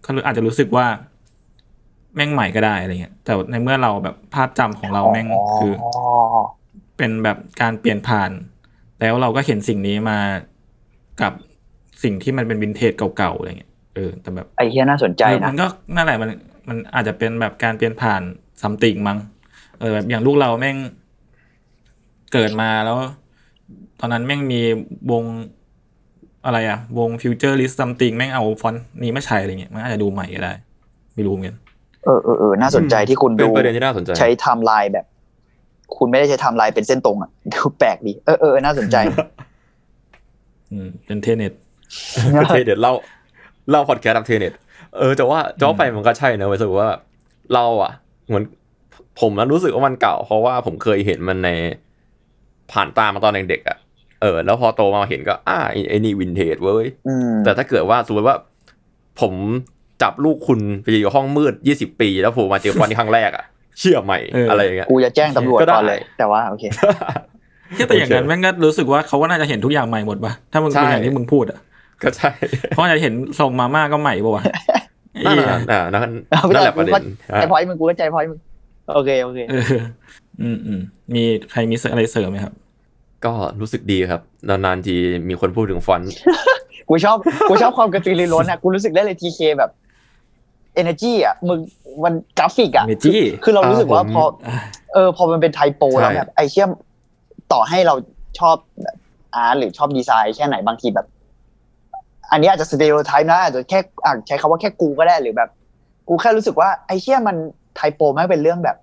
ก็อาจจะรู้สึกว่า แม่งใหม่ก็ได้อะไรเงี้ย แต่ในเมื่อเราแบบภาพจำของเราแม่งคือ เป็นแบบการเปลี่ยนผ่าน แล้วเราก็เห็นสิ่งนี้มากับสิ่งที่มันเป็นวินเทจเก่าๆอะไรเงี้ยเออแต่แบบไอ้เฮียน่าสนใจเออนะมันก็นั่นแหละมันมันอาจจะเป็นแบบการเปลี่ยนผ่าน something มั้งเออแบบอย่างลูกเราแม่งเกิดมาแล้ว ตอนนั้นแม่งมีวง อะไรอะวง futurist something แม่งเอาฟอนต์นี้มาใช้อะไรเงี้ยมันอาจจะดูใหม่ก็ได้ ไม่รู้เหมือนกันเออเออเออน่าสนใจที่คุณเป็นดูประเด็นที่น่าสนใจ ใช้ไทม์ไลน์แบบ คุณไม่ได้ใช้ไทม์ไลน์เป็นเส้นตรงอะดูแปลกดีเออเออเออน่าสนใจ อืมเป็น Tenet Tenet เล่าเล่าพอดแคสต์แบบ Tenet เออแต่ว่าจอไปมันก็ใช่นะเว้ยรู้สึกว่าเราอะ เหมือนผมนั้นรู้สึกว่ามันเก่า เพราะว่าผมเคยเห็นมันในผ่านตามาตอนเด็กๆอะ เออ แล้วพอโตมาเห็นก็ อ่าไอ้ไอ้นี่วินเทจเว้ยอืมแต่ถ้าเกิดว่าสมมติว่า ผมจับลูกคุณไปอยู่ห้องมืดยี่สิบปี แล้วผมมาเจอวันที่ครั้งแรกอะเชื่อใหม่เออออะไรอย่างเงี้ยกูจะแจ้งตำรวจก็ได้ก่อนเลย แต่ว่าโอเคแต่อย่างนั้นแม่งก็รู้สึกว่าเขาก็น่าจะเห็นทุกอย่างใหม่หมดปะถ้ามึงใช่เป็นอย่างที่มึงพูดอะก็ใช่เพราะอาจจะเห็นส่งมาม่าก็ใหม่ปะวะนั่นไอ้เหี้ยน่ะอ่านั่นเอาไม่นั่นได้แหละประเด็นใจพอยมึงกูก็ใจพอยมึงโอเคโอเคเอออืมอืมมีใครมีอะไรเสริมไหมครับ ก็รู้สึกดีครับ นานๆทีมีคนพูดถึงฟอนต์กูชอบกูชอบความกระตือรือร้นอะกูรู้สึกได้เลยทีเคแบบ energy อะมึงมันกราฟิกอะ Energy คือคือเรารู้สึกว่าอ่าผมพอ เออ พอมันเป็น typo ใช่แล้วแบบไอเชี่ยต่อให้เราชอบแบบ art หรือชอบดีไซน์แค่ไหนบางทีแบบ อันนี้อาจจะ stereotype นะอาจจะแค่อะใช้คำว่าแค่กูก็ได้หรือแบบ กูแค่รู้สึกว่าไอ้เชี่ยมัน typo ไม่เป็นเรื่องแบบ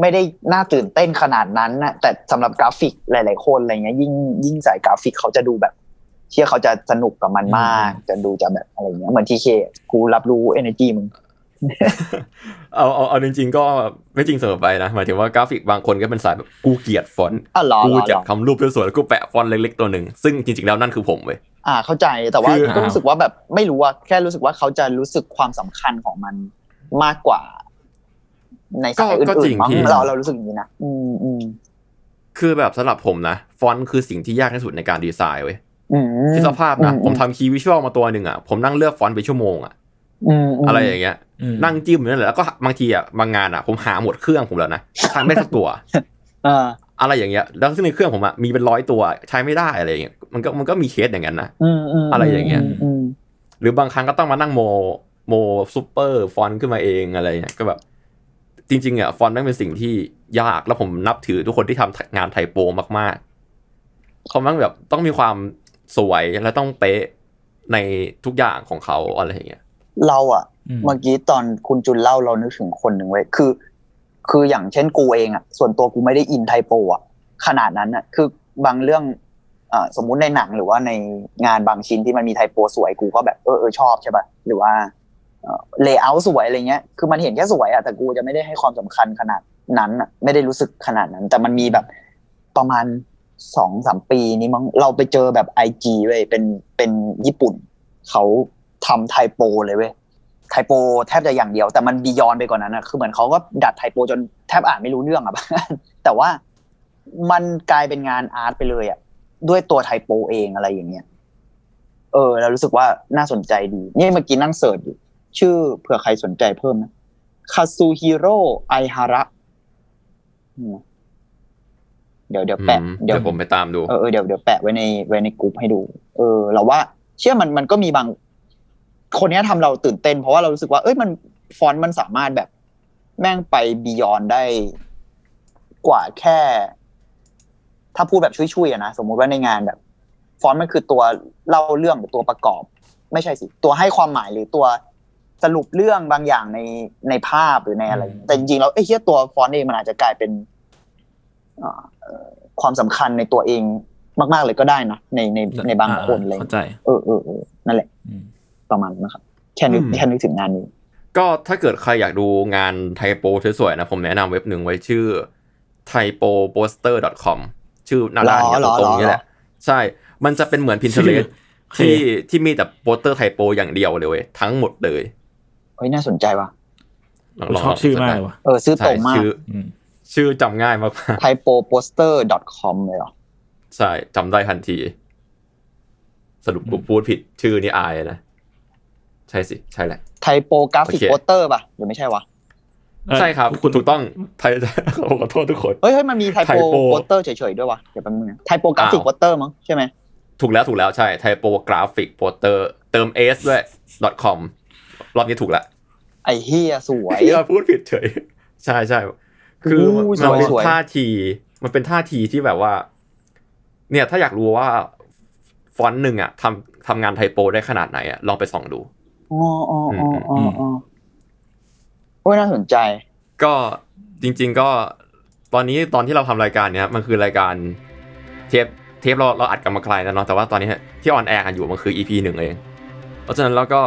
ไม่ได้น่าตื่นเต้นขนาดนั้นนะแต่สำหรับกราฟิกหลาย ๆ คนอะไรเงี้ย ยิ่งยิ่งสายกราฟิกเขาจะดูแบบเชี่ยเขาจะสนุกกับมันมาก จะดูจะแบบอะไรเงี้ยเหมือนทีเคกูรับรู้ energy มึงเอาเอาเอาจริงๆก็ไม่จริงเสมอไปนะหมายถึงว่ากราฟิกบางคนก็เป็นสายแบบกูเกลียดฟอนต์อ๋อเหรอกูเหรอจะเหรอทำรูปสวยๆแล้วกูแปะฟอนต์เล็กๆตัวหนึ่งซึ่งจริงๆแล้วนั่นคือผมเว้ยอ่าเข้าใจแต่ว่าคือก็รู้สึกว่าแบบไม่รู้ว่าแค่รู้สึกว่าเขาจะรู้สึกความสำคัญของมันมากกว่า ในสายอื่นๆมั้งเราเรารู้สึกอย่างนี้นะอืมอืมคือแบบสำหรับผมนะฟอนต์คือสิ่งที่ยากที่สุดในการดีไซน์เว้ยอืมที่สภาพนะอืผมทำ key visual มาตัวหนึ่งอะผมนั่งเลือกฟอนต์ไปชั่วโมงอะอืมมอะไรอย่างเงี้ยอืมนั่งจิ้มอยู่นั่นแหละแล้วก็บางทีอะบางงานอะ ผมหาหมดเครื่องผมแล้วนะใช้ไม่ได้สักตัวอ่าอะไรอย่างเงี้ยแล้วซึ่งในเครื่องผมอะมีเป็นร้อยตัวใช้ไม่ได้อะไรอย่างเงี้ยมันก็มันก็มีเคสอย่างนั้นนะอืมอืมอะไรอย่างเงี้ยอืมหรือบางครั้งก็ต้องมานั่งโมโมซูเปอร์ฟอนต์ขึ้นมาเองอะไรเงี้ยก็แบบ จริงๆอะฟอนต์นั่นเป็นสิ่งที่ยากแล้วผมนับถือทุกคนที่ทำงาน typo มากๆเขามั่งแบบต้องมีความสวยและต้องเป๊ะในทุกอย่างของเขาอะไรอย่างเงี้ยเราอะอืมเมื่อกี้ตอนคุณจุนเล่าเรานึกถึงคนหนึ่งไว้ยคือ คืออย่างเช่นกูเองอะ ส่วนตัวกูไม่ได้อิน typo อะขนาดนั้นอะ คือบางเรื่องอ่าสมมุติในหนังหรือว่าในงานบางชิ้นที่มันมี typo สวยกูก็แบบเออเออชอบใช่ป่ะหรือว่า layer สวยอะไรเงี้ย คือมันเห็นแค่สวยอะแต่กูจะไม่ได้ให้ความสำคัญขนาดนั้นอะไม่ได้รู้สึกขนาดนั้น แต่มันมีแบบประมาณสองสามปีนี้มั้งเราไปเจอแบบ IG เว้ยเป็นเป็นญี่ปุ่น เขาทำ typo เลยเว้ย typo แทบจะอย่างเดียว แต่มัน beyond ไปกว่านนั้นนะคือเหมือนเขาก็ดัด typo จนแทบอ่านไม่รู้เรื่องอะแต่ว่ามันกลายเป็นงานอาร์ตไปเลยอะด้วยตัวไทโปเองอะไรอย่างเงี้ยเออเรารู้สึกว่าน่าสนใจดี นี่เมื่อกี้นั่งเสิร์ชอยู่ ชื่อเผื่อใครสนใจเพิ่มนะคาซูฮิโร่ไอฮาระเดี๋ยวเดี๋ยวแปะอืมเดี๋ยวผมไปตามดูเออเออเดี๋ยวเดี๋ยวแปะไว้ในไว้ในกลุ่มให้ดู เออ เราว่า เชื่อมันมันก็มีบาง คนเนี้ยทำเราตื่นเต้น เพราะว่าเรารู้สึกว่าเอ้ยมันฟอนต์มันสามารถแบบ แม่งไป beyond ได้กว่าแค่ ถ้าพูดแบบช่วยๆอะนะสมมุติว่าในงานแบบ ฟอนต์มันคือตัวเล่าเรื่องหรือตัวประกอบ ไม่ใช่สิ ตัวให้ความหมายหรือตัว สรุปเรื่องบางอย่างในในภาพหรือในอะไร แต่จริงๆแล้วไอ้เหี้ยตัวฟอนต์เองมันอาจจะกลายเป็นอ่าเอ่อความสำคัญในตัวเองมาก ๆ เลยก็ได้นะในในในบางคนเลยเข้าใจเออเออเออนั่นแหละอืมประมาณนั้นนะครับ แค่นึกอืมแค่นึกถึงงานนี้ ก็ถ้าเกิดใครอยากดูงาน typo สวยๆนะผมแนะนำเว็บหนึ่งไว้ชื่อ typoposter.com ชื่อหนาดานเนี่ยหรอตรงๆหรอนี่แหละ ใช่ มันจะเป็นเหมือน Pinterest โอเคที่ที่มีแต่โปสเตอร์ typo อย่างเดียวเลยเว้ยทั้งหมดเลย เฮ้ยน่าสนใจว่ะลงผมลงชอบลงชื่อ search มากได้เลยว่ะเออซื้อใช่ตรงมากชื่ออืมชื่อจำง่ายมาก typoposter.com เลยเหรอๆใช่จำได้ทันที สรุปกูพูดผิดชื่อนี่อายนะ ใช่สิ ใช่แหละ typographic โอเค poster ป่ะหรือไม่ใช่วะเอ่อใช่ครับ คุณถูกต้องไทยขอโทษทุกคน เฮ้ยเฮ้ยมันมี typo Typo poster เฉยๆด้วยวะเดี๋ยวแป๊บนึงนะ typographic อ้าว poster มั้งใช่ไหม ถูกแล้วถูกแล้วใช่ typographic poster เติม s ด้วย .com รอบนี้ถูกละ ไอ้เฮียสวยเฮียพูดผิดเฉย ใช่ใช่คืออู้มันเป็นสวยๆท่าที มันเป็นท่าทีที่แบบว่า เนี่ยถ้าอยากรู้ว่าฟอนต์หนึ่งอะทำทำงาน typo ได้ขนาดไหนอะลองไปส่องดูอ๋ออ๋ออ๋ออ๋ออ๋อโอ้ยน่าสนใจ ก็จริง ๆ ก็ตอนนี้ตอนที่เราทำรายการเนี้ยมันคือรายการเทปเทปเราเราอัดกันมาไกลแล้วเนาะแต่ว่าตอนนี้ที่ on air กันอยู่มันคือ EP หนึ่งเอง เพราะฉะนั้นแล้วก็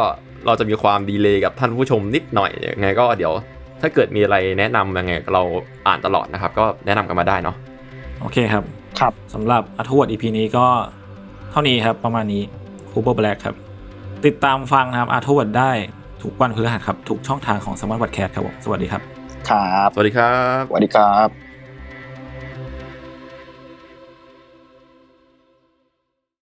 เราจะมีความ delay กับท่านผู้ชมนิดหน่อยยังไงก็เดี๋ยว ถ้าเกิดมีอะไรแนะนำยังไงเราอ่านตลอดนะครับ ก็แนะนำกันมาได้เนาะโอเคครับครับสำหรับอัทวด EP นี้ก็เท่านี้ครับประมาณนี้ Cooper Black ครับ ติดตามฟังนะครับอัทวดได้ทุกวันพฤหัสครับ ทุกช่องทางของ Salmon Podcast ครับผมสวัสดีครับ ครับ สวัสดีครับ สวัสดีครับ